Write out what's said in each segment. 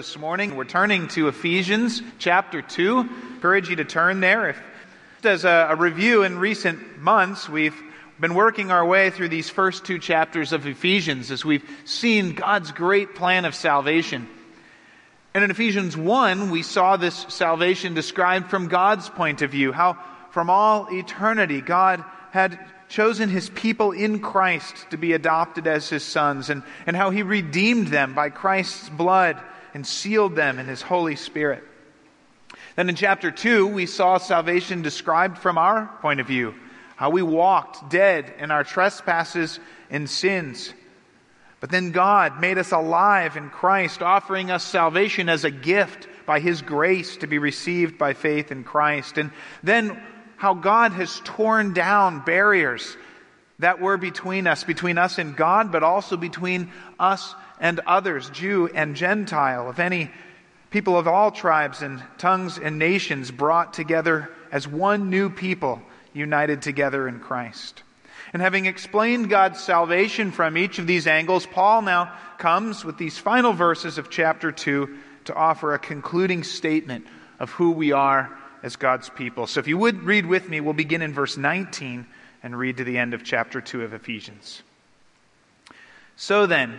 This morning, we're turning to Ephesians chapter 2. encourage you to turn there. If, as a, a review in recent months, we've been working our way through these first two chapters of Ephesians as we've seen God's great plan of salvation. And in Ephesians 1, we saw this salvation described from God's point of view, how from all eternity God had chosen his people in Christ to be adopted as his sons, and, and how he redeemed them by Christ's blood and sealed them in his Holy Spirit. Then in chapter 2, we saw salvation described from our point of view, how we walked dead in our trespasses and sins. But then God made us alive in Christ, offering us salvation as a gift by His grace to be received by faith in Christ. And then how God has torn down barriers that were between us, between us and God, but also between us and others, Jew and Gentile, of any people of all tribes and tongues and nations brought together as one new people united together in Christ. And having explained God's salvation from each of these angles, Paul now comes with these final verses of chapter 2 to offer a concluding statement of who we are as God's people. So if you would read with me, we'll begin in verse 19 and read to the end of chapter 2 of Ephesians. So then,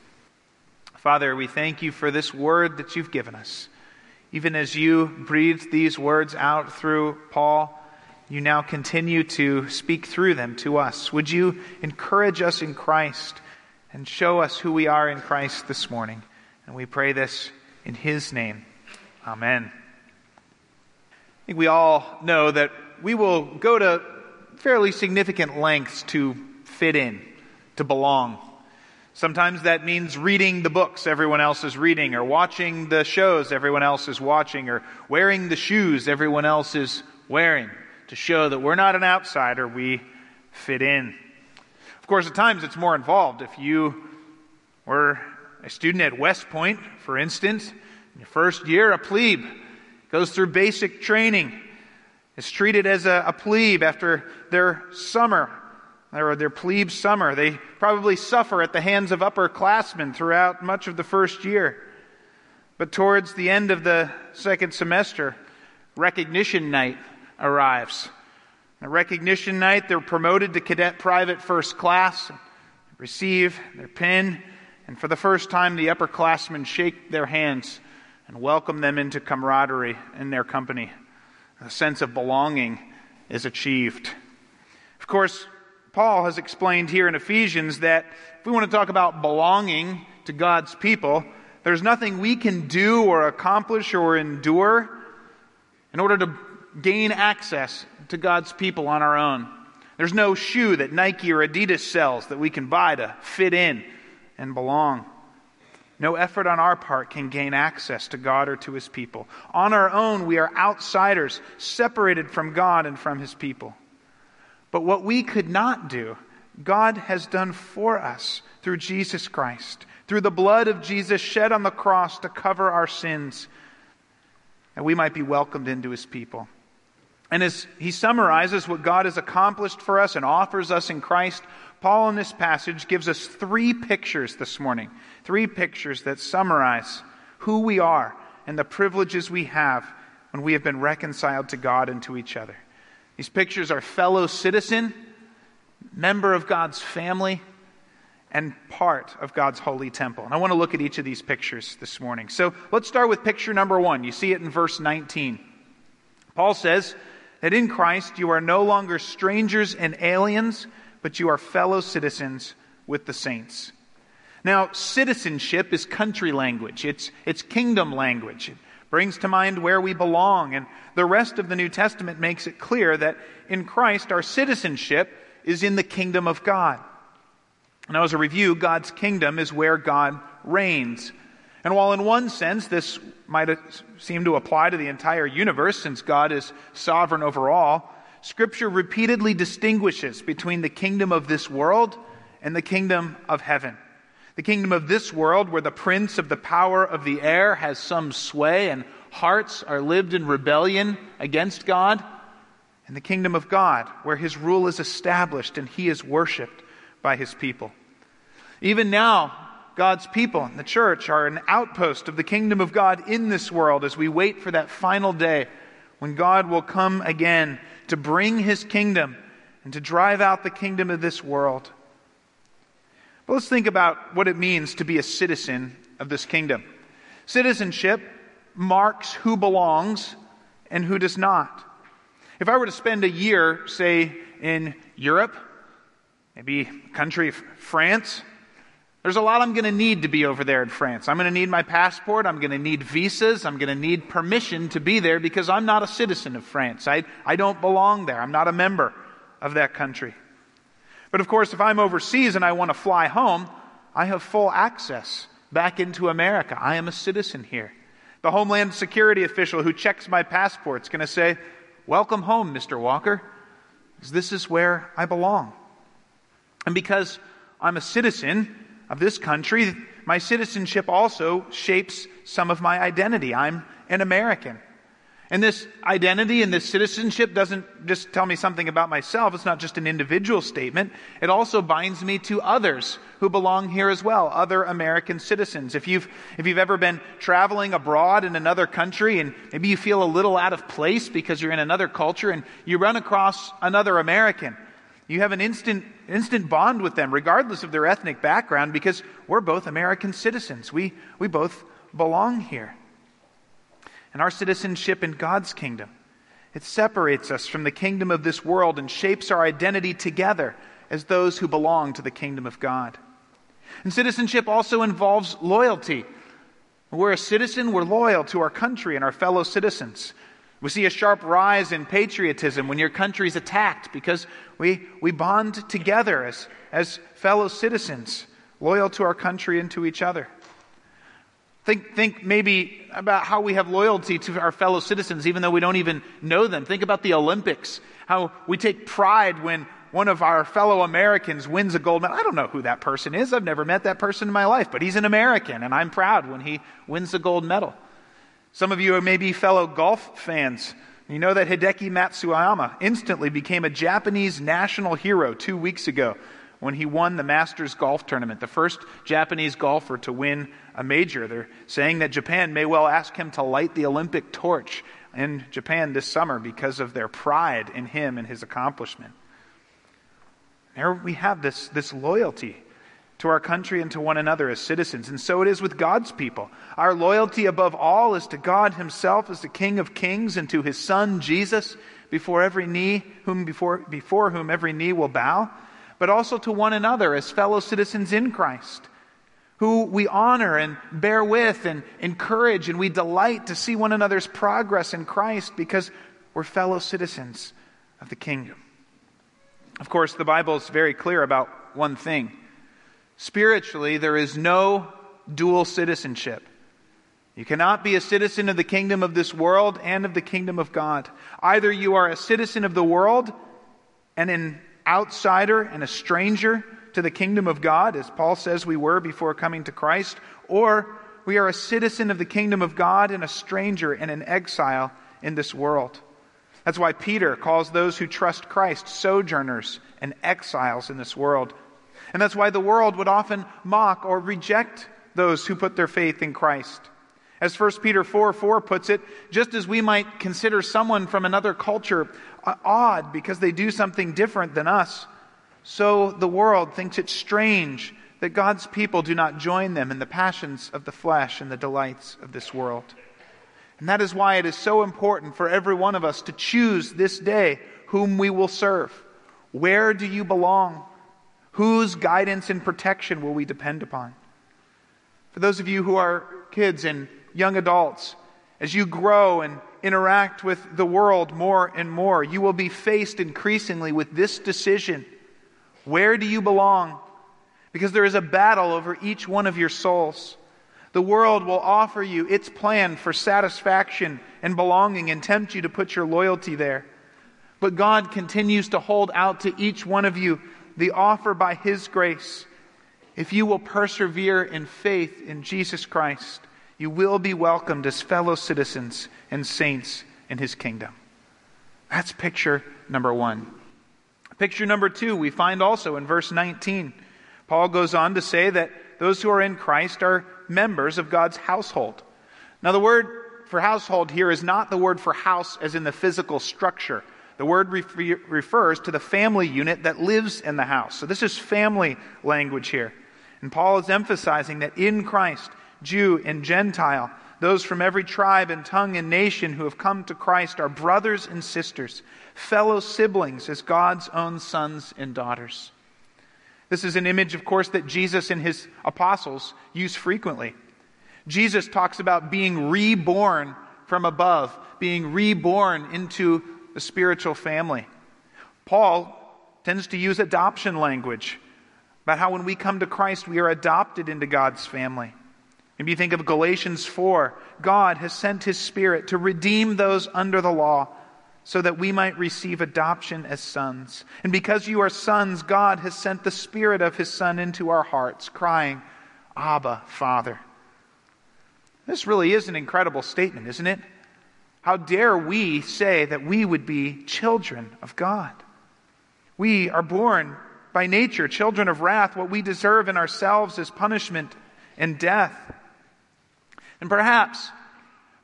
Father, we thank you for this word that you've given us. Even as you breathed these words out through Paul, you now continue to speak through them to us. Would you encourage us in Christ and show us who we are in Christ this morning? And we pray this in his name. Amen. I think we all know that we will go to fairly significant lengths to fit in, to belong. Sometimes that means reading the books everyone else is reading, or watching the shows everyone else is watching, or wearing the shoes everyone else is wearing to show that we're not an outsider, we fit in. Of course, at times it's more involved. If you were a student at West Point, for instance, in your first year, a plebe goes through basic training, is treated as a, a plebe after their summer or their plebe summer. They probably suffer at the hands of upperclassmen throughout much of the first year. But towards the end of the second semester, recognition night arrives. Recognition night, they're promoted to cadet private first class, receive their pin, and for the first time, the upperclassmen shake their hands and welcome them into camaraderie in their company. A sense of belonging is achieved. Of course, Paul has explained here in Ephesians that if we want to talk about belonging to God's people, there's nothing we can do or accomplish or endure in order to gain access to God's people on our own. There's no shoe that Nike or Adidas sells that we can buy to fit in and belong. No effort on our part can gain access to God or to His people. On our own, we are outsiders, separated from God and from His people. But what we could not do, God has done for us through Jesus Christ, through the blood of Jesus shed on the cross to cover our sins, and we might be welcomed into his people. And as he summarizes what God has accomplished for us and offers us in Christ, Paul in this passage gives us three pictures this morning. Three pictures that summarize who we are and the privileges we have when we have been reconciled to God and to each other. These pictures are fellow citizen, member of God's family, and part of God's holy temple. And I want to look at each of these pictures this morning. So let's start with picture number one. You see it in verse 19. Paul says that in Christ you are no longer strangers and aliens, but you are fellow citizens with the saints. Now, citizenship is country language. It's, it's kingdom language. Brings to mind where we belong. And the rest of the New Testament makes it clear that in Christ, our citizenship is in the kingdom of God. Now, as a review, God's kingdom is where God reigns. And while in one sense this might seem to apply to the entire universe since God is sovereign over all, Scripture repeatedly distinguishes between the kingdom of this world and the kingdom of heaven. The kingdom of this world, where the prince of the power of the air has some sway and hearts are lived in rebellion against God, and the kingdom of God, where his rule is established and he is worshiped by his people. Even now, God's people and the church are an outpost of the kingdom of God in this world as we wait for that final day when God will come again to bring his kingdom and to drive out the kingdom of this world. But let's think about what it means to be a citizen of this kingdom. Citizenship marks who belongs and who does not. If I were to spend a year, say, in Europe, maybe country France, there's a lot I'm going to need to be over there in France. I'm going to need my passport. I'm going to need visas. I'm going to need permission to be there because I'm not a citizen of France. I, I don't belong there. I'm not a member of that country. But of course, if I'm overseas and I want to fly home, I have full access back into America. I am a citizen here. The Homeland Security official who checks my passport is going to say, Welcome home, Mr. Walker. This is where I belong. And because I'm a citizen, of this country, my citizenship also shapes some of my identity. I'm an American. And this identity and this citizenship doesn't just tell me something about myself. It's not just an individual statement. It also binds me to others who belong here as well, other American citizens. If you've, if you've ever been traveling abroad in another country and maybe you feel a little out of place because you're in another culture and you run across another American, you have an instant, instant bond with them, regardless of their ethnic background, because we're both American citizens. We, we both belong here. And our citizenship in God's kingdom, it separates us from the kingdom of this world and shapes our identity together as those who belong to the kingdom of God. And citizenship also involves loyalty. We're a citizen, we're loyal to our country and our fellow citizens. We see a sharp rise in patriotism when your country's attacked because we, we bond together as, as fellow citizens, loyal to our country and to each other. Think, think maybe about how we have loyalty to our fellow citizens, even though we don't even know them. Think about the Olympics, how we take pride when one of our fellow Americans wins a gold medal. I don't know who that person is. I've never met that person in my life, but he's an American, and I'm proud when he wins a gold medal. Some of you are maybe fellow golf fans. You know that Hideki Matsuyama instantly became a Japanese national hero two weeks ago when he won the Masters Golf Tournament, the first Japanese golfer to win a major. They're saying that Japan may well ask him to light the Olympic torch in Japan this summer because of their pride in him and his accomplishment. There we have this, this loyalty to our country and to one another as citizens. And so it is with God's people. Our loyalty above all is to God Himself as the King of Kings and to His Son Jesus before every knee, whom before, before whom every knee will bow, but also to one another as fellow citizens in Christ, who we honor and bear with and encourage, and we delight to see one another's progress in Christ because we're fellow citizens of the kingdom. Of course, the Bible is very clear about one thing Spiritually, there is no dual citizenship. You cannot be a citizen of the kingdom of this world and of the kingdom of God. Either you are a citizen of the world and an outsider and a stranger to the kingdom of God, as Paul says we were before coming to Christ, or we are a citizen of the kingdom of God and a stranger and an exile in this world. That's why Peter calls those who trust Christ sojourners and exiles in this world. And that's why the world would often mock or reject those who put their faith in Christ. As 1 Peter 4 4 puts it, just as we might consider someone from another culture uh, odd because they do something different than us, so the world thinks it strange that God's people do not join them in the passions of the flesh and the delights of this world. And that is why it is so important for every one of us to choose this day whom we will serve. Where do you belong? Whose guidance and protection will we depend upon? For those of you who are kids and young adults, as you grow and interact with the world more and more, you will be faced increasingly with this decision Where do you belong? Because there is a battle over each one of your souls. The world will offer you its plan for satisfaction and belonging and tempt you to put your loyalty there. But God continues to hold out to each one of you the offer by His grace. If you will persevere in faith in Jesus Christ, you will be welcomed as fellow citizens and saints in His kingdom. That's picture number one. Picture number two, we find also in verse 19. Paul goes on to say that those who are in Christ are members of God's household. Now, the word for household here is not the word for house as in the physical structure. The word re- refers to the family unit that lives in the house. So, this is family language here. And Paul is emphasizing that in Christ, Jew and Gentile, those from every tribe and tongue and nation who have come to Christ are brothers and sisters, fellow siblings as God's own sons and daughters. This is an image, of course, that Jesus and his apostles use frequently. Jesus talks about being reborn from above, being reborn into the spiritual family. Paul tends to use adoption language about how when we come to Christ, we are adopted into God's family. Maybe you think of Galatians 4. God has sent his Spirit to redeem those under the law so that we might receive adoption as sons. And because you are sons, God has sent the Spirit of his Son into our hearts, crying, Abba, Father. This really is an incredible statement, isn't it? How dare we say that we would be children of God? We are born by nature children of wrath. What we deserve in ourselves is punishment and death. And perhaps,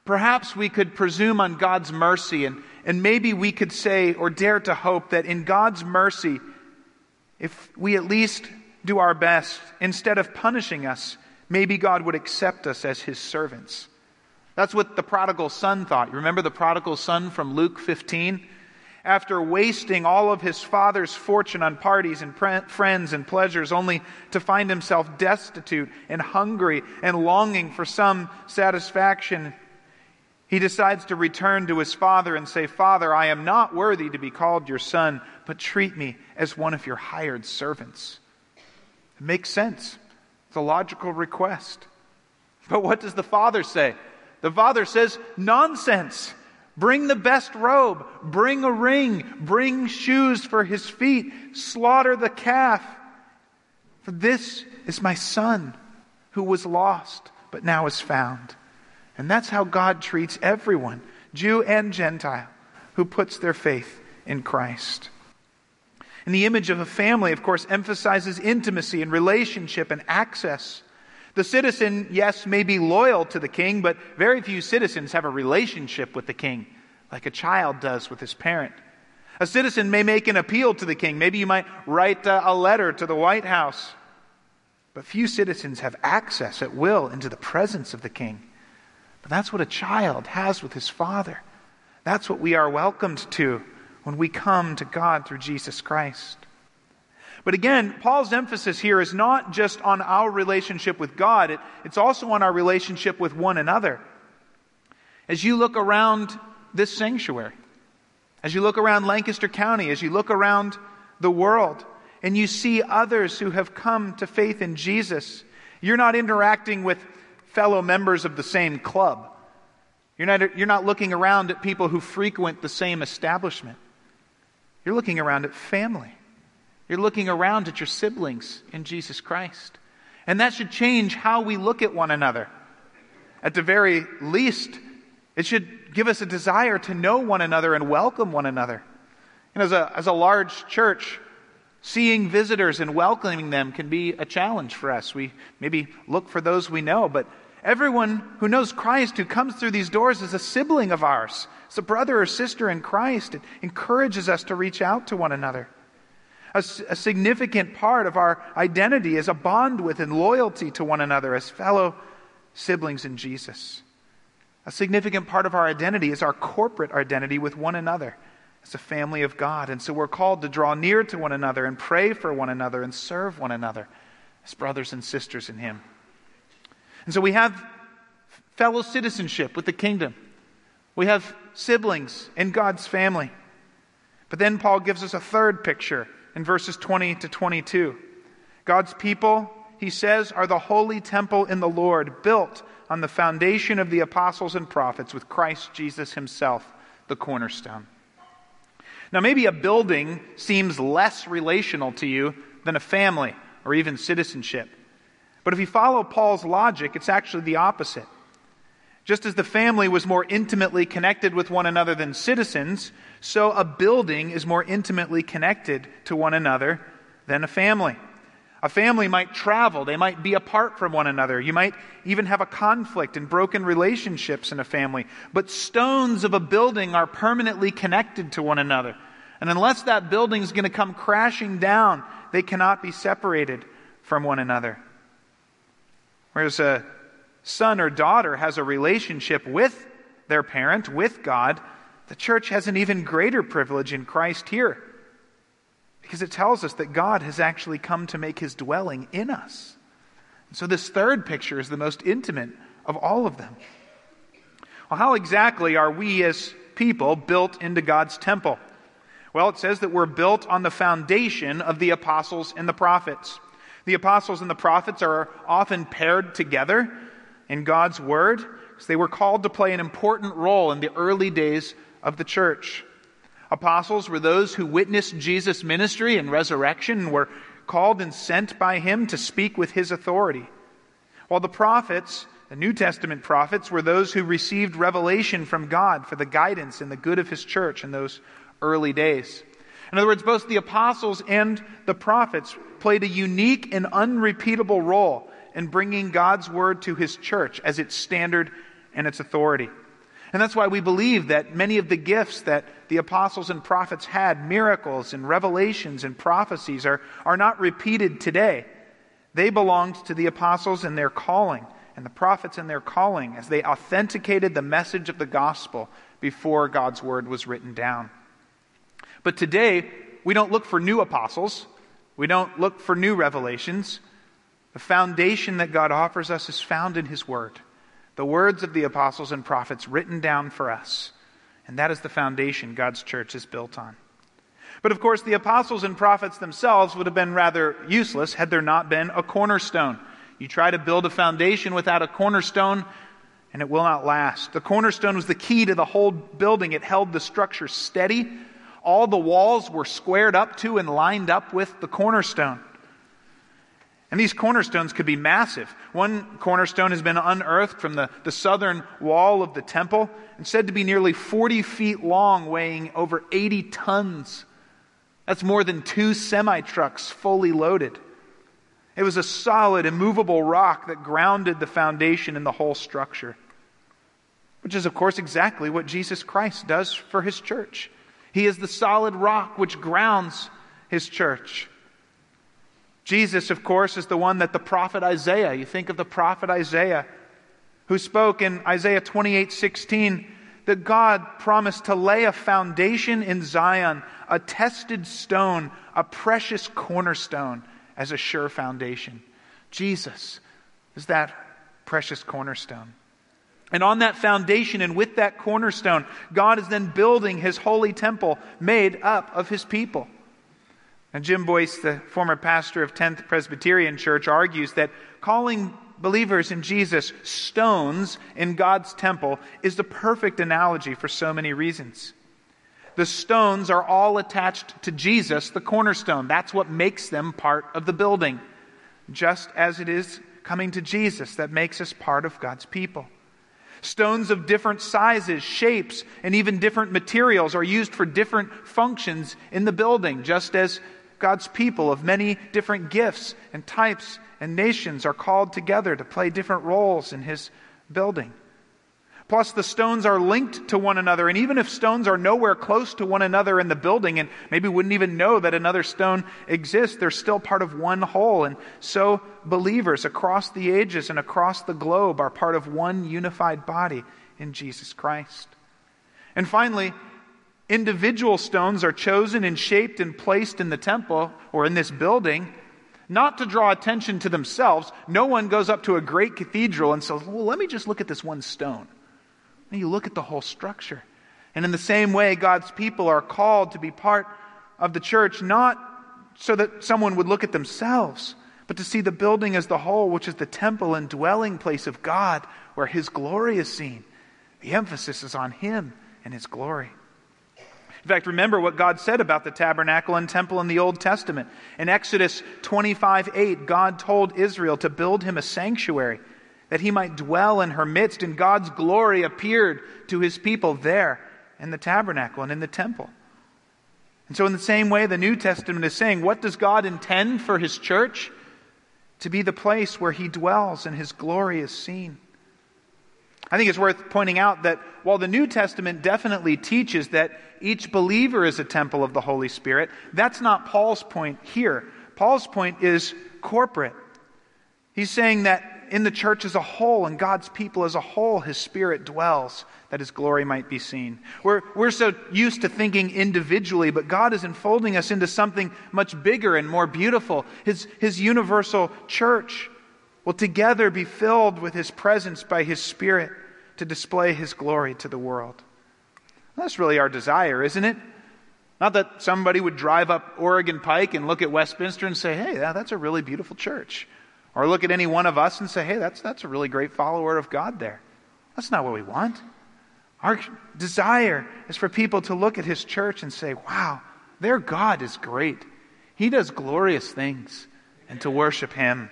perhaps we could presume on God's mercy, and, and maybe we could say or dare to hope that in God's mercy, if we at least do our best, instead of punishing us, maybe God would accept us as his servants. That's what the prodigal son thought. You remember the prodigal son from Luke 15? After wasting all of his father's fortune on parties and friends and pleasures, only to find himself destitute and hungry and longing for some satisfaction, he decides to return to his father and say, Father, I am not worthy to be called your son, but treat me as one of your hired servants. It makes sense. It's a logical request. But what does the father say? The father says, Nonsense. Bring the best robe. Bring a ring. Bring shoes for his feet. Slaughter the calf. For this is my son who was lost, but now is found. And that's how God treats everyone, Jew and Gentile, who puts their faith in Christ. And the image of a family, of course, emphasizes intimacy and relationship and access. The citizen, yes, may be loyal to the king, but very few citizens have a relationship with the king like a child does with his parent. A citizen may make an appeal to the king. Maybe you might write uh, a letter to the White House. But few citizens have access at will into the presence of the king. But that's what a child has with his father. That's what we are welcomed to when we come to God through Jesus Christ. But again, Paul's emphasis here is not just on our relationship with God, it, it's also on our relationship with one another. As you look around this sanctuary, as you look around Lancaster County, as you look around the world, and you see others who have come to faith in Jesus, you're not interacting with fellow members of the same club. You're not, you're not looking around at people who frequent the same establishment. You're looking around at family. You're looking around at your siblings in Jesus Christ. And that should change how we look at one another. At the very least, it should give us a desire to know one another and welcome one another. And as a, as a large church, seeing visitors and welcoming them can be a challenge for us. We maybe look for those we know, but everyone who knows Christ who comes through these doors is a sibling of ours. It's a brother or sister in Christ. It encourages us to reach out to one another. A, a significant part of our identity is a bond with and loyalty to one another as fellow siblings in Jesus. A significant part of our identity is our corporate identity with one another as a family of God. And so we're called to draw near to one another and pray for one another and serve one another as brothers and sisters in Him. And so we have fellow citizenship with the kingdom. We have siblings in God's family. But then Paul gives us a third picture in verses 20 to 22. God's people, he says, are the holy temple in the Lord, built on the foundation of the apostles and prophets, with Christ Jesus himself, the cornerstone. Now, maybe a building seems less relational to you than a family or even citizenship. But if you follow Paul's logic, it's actually the opposite. Just as the family was more intimately connected with one another than citizens, so a building is more intimately connected to one another than a family. A family might travel, they might be apart from one another. You might even have a conflict and broken relationships in a family. But stones of a building are permanently connected to one another. And unless that building is going to come crashing down, they cannot be separated from one another. Whereas a son or daughter has a relationship with their parent, with God, the church has an even greater privilege in Christ here. Because it tells us that God has actually come to make his dwelling in us. So, this third picture is the most intimate of all of them. Well, how exactly are we as people built into God's temple? Well, it says that we're built on the foundation of the apostles and the prophets. The apostles and the prophets are often paired together in God's word because they were called to play an important role in the early days of the church. Apostles were those who witnessed Jesus' ministry and resurrection and were called and sent by him to speak with his authority. While the prophets, the New Testament prophets, were those who received revelation from God for the guidance and the good of his church in those early days. In other words, both the apostles and the prophets played a unique and unrepeatable role in bringing God's word to his church as its standard and its authority. And that's why we believe that many of the gifts that the apostles and prophets had, miracles and revelations and prophecies, are, are not repeated today. They belonged to the apostles and their calling, and the prophets and their calling, as they authenticated the message of the gospel before God's word was written down. But today, we don't look for new apostles, we don't look for new revelations. The foundation that God offers us is found in His Word the words of the apostles and prophets written down for us. And that is the foundation God's church is built on. But of course, the apostles and prophets themselves would have been rather useless had there not been a cornerstone. You try to build a foundation without a cornerstone, and it will not last. The cornerstone was the key to the whole building, it held the structure steady. All the walls were squared up to and lined up with the cornerstone. And these cornerstones could be massive. One cornerstone has been unearthed from the, the southern wall of the temple and said to be nearly 40 feet long, weighing over 80 tons. That's more than two semi trucks fully loaded. It was a solid, immovable rock that grounded the foundation in the whole structure, which is, of course, exactly what Jesus Christ does for his church. He is the solid rock which grounds his church. Jesus, of course, is the one that the prophet Isaiah, you think of the prophet Isaiah, who spoke in Isaiah 28 16, that God promised to lay a foundation in Zion, a tested stone, a precious cornerstone as a sure foundation. Jesus is that precious cornerstone. And on that foundation and with that cornerstone, God is then building his holy temple made up of his people. And Jim Boice, the former pastor of 10th Presbyterian Church, argues that calling believers in Jesus stones in God's temple is the perfect analogy for so many reasons. The stones are all attached to Jesus, the cornerstone. That's what makes them part of the building, just as it is coming to Jesus that makes us part of God's people. Stones of different sizes, shapes, and even different materials are used for different functions in the building, just as God's people of many different gifts and types and nations are called together to play different roles in his building. Plus, the stones are linked to one another, and even if stones are nowhere close to one another in the building and maybe wouldn't even know that another stone exists, they're still part of one whole. And so, believers across the ages and across the globe are part of one unified body in Jesus Christ. And finally, individual stones are chosen and shaped and placed in the temple or in this building not to draw attention to themselves. No one goes up to a great cathedral and says, Well, let me just look at this one stone. And you look at the whole structure. And in the same way, God's people are called to be part of the church, not so that someone would look at themselves, but to see the building as the whole, which is the temple and dwelling place of God, where His glory is seen. The emphasis is on Him and His glory. In fact, remember what God said about the tabernacle and temple in the Old Testament. In Exodus 25 8, God told Israel to build him a sanctuary that he might dwell in her midst, and God's glory appeared to his people there in the tabernacle and in the temple. And so, in the same way, the New Testament is saying, what does God intend for his church? To be the place where he dwells and his glory is seen. I think it's worth pointing out that while the New Testament definitely teaches that each believer is a temple of the Holy Spirit, that's not Paul's point here. Paul's point is corporate. He's saying that in the church as a whole and God's people as a whole, His Spirit dwells that His glory might be seen. We're, we're so used to thinking individually, but God is enfolding us into something much bigger and more beautiful His, his universal church will together be filled with His presence by His Spirit to display His glory to the world. That's really our desire, isn't it? Not that somebody would drive up Oregon Pike and look at Westminster and say, hey, that's a really beautiful church. Or look at any one of us and say, hey, that's, that's a really great follower of God there. That's not what we want. Our desire is for people to look at his church and say, wow, their God is great. He does glorious things, and to worship him.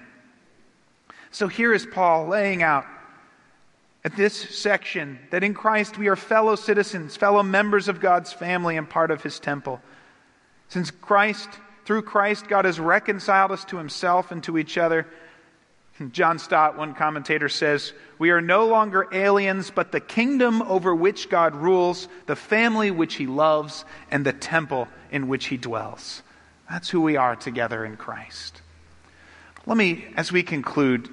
So here is Paul laying out at this section that in Christ we are fellow citizens, fellow members of God's family, and part of his temple. Since Christ, through Christ, God has reconciled us to himself and to each other John Stott, one commentator, says, We are no longer aliens, but the kingdom over which God rules, the family which he loves, and the temple in which he dwells. That's who we are together in Christ. Let me, as we conclude,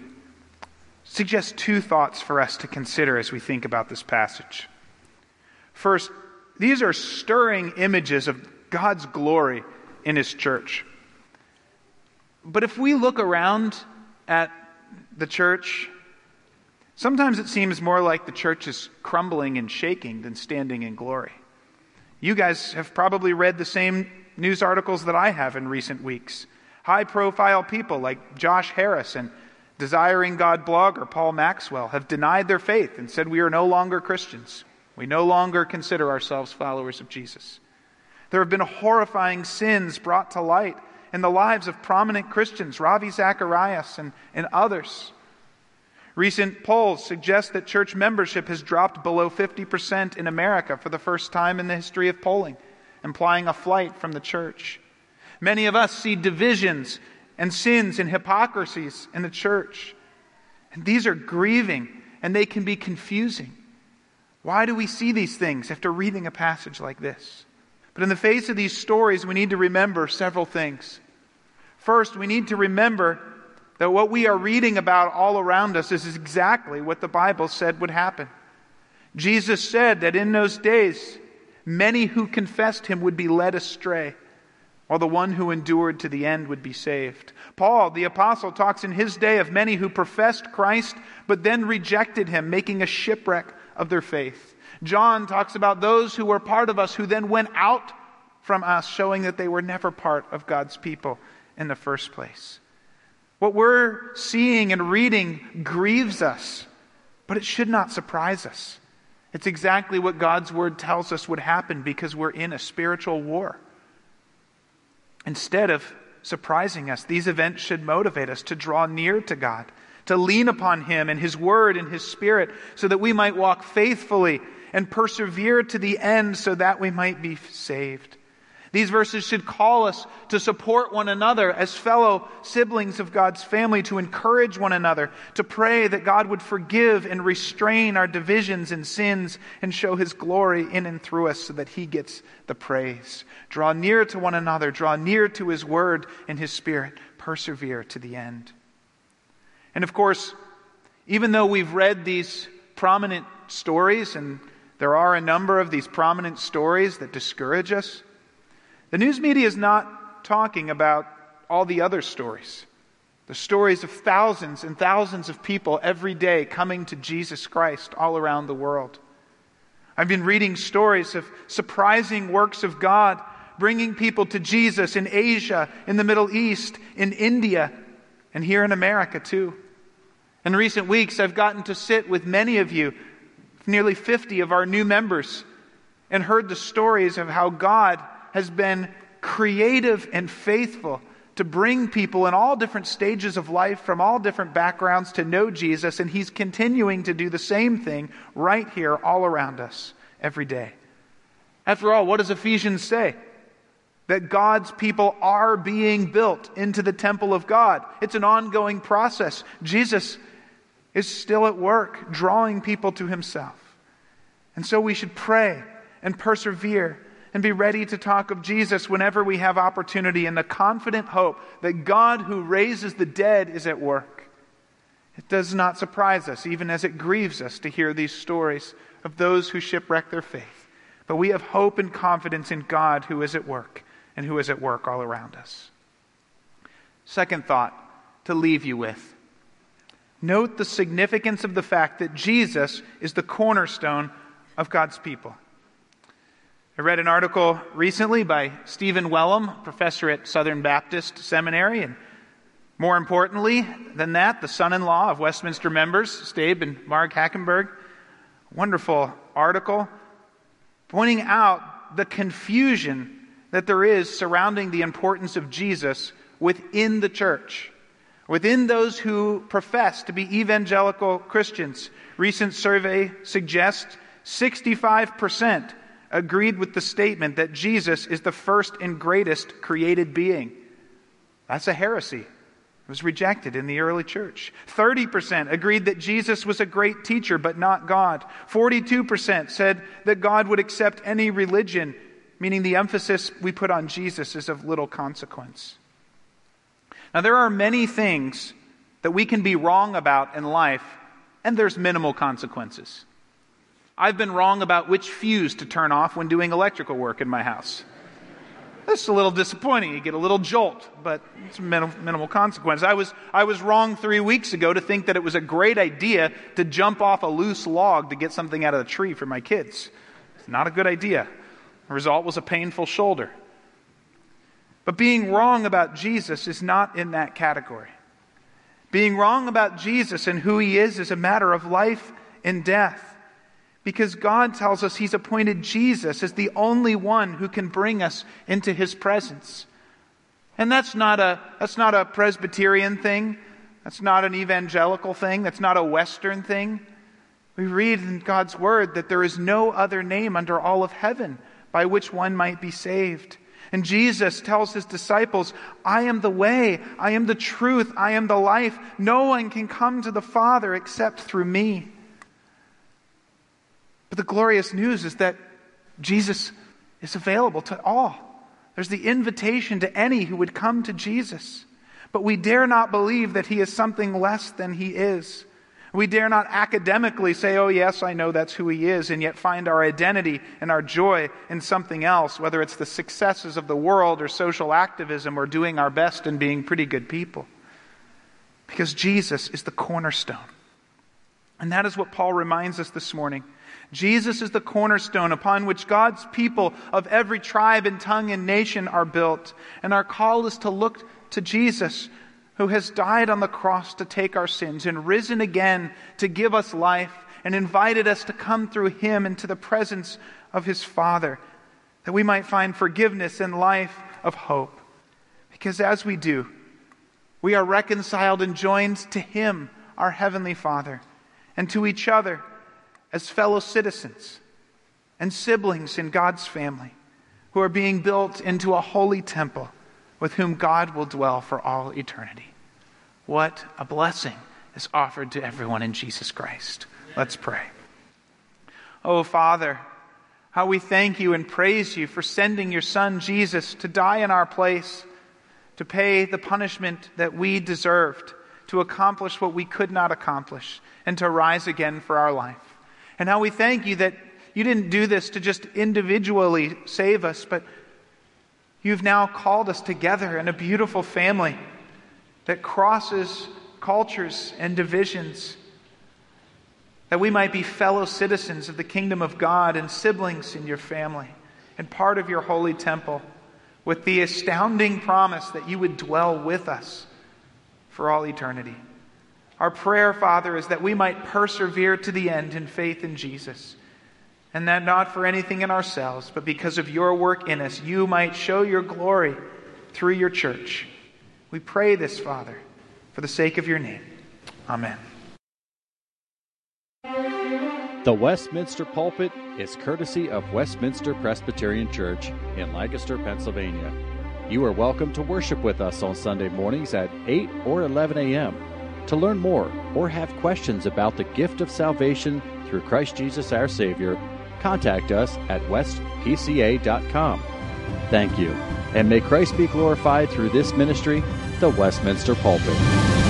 suggest two thoughts for us to consider as we think about this passage. First, these are stirring images of God's glory in his church. But if we look around at the church, sometimes it seems more like the church is crumbling and shaking than standing in glory. You guys have probably read the same news articles that I have in recent weeks. High profile people like Josh Harris and Desiring God blogger Paul Maxwell have denied their faith and said we are no longer Christians. We no longer consider ourselves followers of Jesus. There have been horrifying sins brought to light in the lives of prominent Christians, Ravi Zacharias and, and others. Recent polls suggest that church membership has dropped below 50% in America for the first time in the history of polling, implying a flight from the church. Many of us see divisions and sins and hypocrisies in the church. And these are grieving and they can be confusing. Why do we see these things after reading a passage like this? But in the face of these stories, we need to remember several things. First, we need to remember that what we are reading about all around us is exactly what the Bible said would happen. Jesus said that in those days, many who confessed him would be led astray, while the one who endured to the end would be saved. Paul, the apostle, talks in his day of many who professed Christ, but then rejected him, making a shipwreck of their faith. John talks about those who were part of us who then went out from us, showing that they were never part of God's people in the first place. What we're seeing and reading grieves us, but it should not surprise us. It's exactly what God's word tells us would happen because we're in a spiritual war. Instead of surprising us, these events should motivate us to draw near to God, to lean upon Him and His Word and His Spirit, so that we might walk faithfully and persevere to the end so that we might be saved. These verses should call us to support one another as fellow siblings of God's family, to encourage one another, to pray that God would forgive and restrain our divisions and sins and show his glory in and through us so that he gets the praise. Draw near to one another, draw near to his word and his spirit, persevere to the end. And of course, even though we've read these prominent stories, and there are a number of these prominent stories that discourage us, the news media is not talking about all the other stories. The stories of thousands and thousands of people every day coming to Jesus Christ all around the world. I've been reading stories of surprising works of God bringing people to Jesus in Asia, in the Middle East, in India, and here in America too. In recent weeks, I've gotten to sit with many of you, nearly 50 of our new members, and heard the stories of how God has been creative and faithful to bring people in all different stages of life from all different backgrounds to know Jesus, and He's continuing to do the same thing right here, all around us, every day. After all, what does Ephesians say? That God's people are being built into the temple of God. It's an ongoing process. Jesus is still at work, drawing people to Himself. And so we should pray and persevere and be ready to talk of Jesus whenever we have opportunity in the confident hope that God who raises the dead is at work. It does not surprise us, even as it grieves us, to hear these stories of those who shipwreck their faith. But we have hope and confidence in God who is at work and who is at work all around us. Second thought to leave you with. Note the significance of the fact that Jesus is the cornerstone of God's people. I read an article recently by Stephen Wellum, professor at Southern Baptist Seminary, and more importantly than that, the son in law of Westminster members, Stabe and Marg Hackenberg. Wonderful article pointing out the confusion that there is surrounding the importance of Jesus within the church, within those who profess to be evangelical Christians. Recent survey suggests 65% agreed with the statement that Jesus is the first and greatest created being. That's a heresy. It was rejected in the early church. 30% agreed that Jesus was a great teacher, but not God. 42% said that God would accept any religion, meaning the emphasis we put on Jesus is of little consequence. Now, there are many things that we can be wrong about in life, and there's minimal consequences. I've been wrong about which fuse to turn off when doing electrical work in my house. That's a little disappointing. You get a little jolt, but it's minimal, minimal consequence. I was, I was wrong three weeks ago to think that it was a great idea to jump off a loose log to get something out of the tree for my kids. It's not a good idea. The result was a painful shoulder. But being wrong about Jesus is not in that category. Being wrong about Jesus and who he is is a matter of life and death. Because God tells us He's appointed Jesus as the only one who can bring us into His presence. And that's not a, that's not a Presbyterian thing. That's not an evangelical thing. That's not a Western thing. We read in God's Word that there is no other name under all of heaven by which one might be saved. And Jesus tells his disciples, I am the way, I am the truth, I am the life. No one can come to the Father except through me. But the glorious news is that Jesus is available to all. There's the invitation to any who would come to Jesus. But we dare not believe that he is something less than he is. We dare not academically say, oh, yes, I know that's who he is, and yet find our identity and our joy in something else, whether it's the successes of the world or social activism or doing our best and being pretty good people. Because Jesus is the cornerstone. And that is what Paul reminds us this morning. Jesus is the cornerstone upon which God's people of every tribe and tongue and nation are built. And our call is to look to Jesus, who has died on the cross to take our sins and risen again to give us life and invited us to come through him into the presence of his Father, that we might find forgiveness and life of hope. Because as we do, we are reconciled and joined to him, our Heavenly Father, and to each other as fellow citizens and siblings in God's family who are being built into a holy temple with whom God will dwell for all eternity. What a blessing is offered to everyone in Jesus Christ. Let's pray. Oh, Father, how we thank you and praise you for sending your Son, Jesus, to die in our place, to pay the punishment that we deserved, to accomplish what we could not accomplish and to rise again for our life. And how we thank you that you didn't do this to just individually save us, but you've now called us together in a beautiful family that crosses cultures and divisions, that we might be fellow citizens of the kingdom of God and siblings in your family and part of your holy temple, with the astounding promise that you would dwell with us for all eternity. Our prayer, Father, is that we might persevere to the end in faith in Jesus, and that not for anything in ourselves, but because of your work in us, you might show your glory through your church. We pray this, Father, for the sake of your name. Amen. The Westminster Pulpit is courtesy of Westminster Presbyterian Church in Lancaster, Pennsylvania. You are welcome to worship with us on Sunday mornings at 8 or 11 a.m. To learn more or have questions about the gift of salvation through Christ Jesus our Savior, contact us at westpca.com. Thank you, and may Christ be glorified through this ministry, the Westminster Pulpit.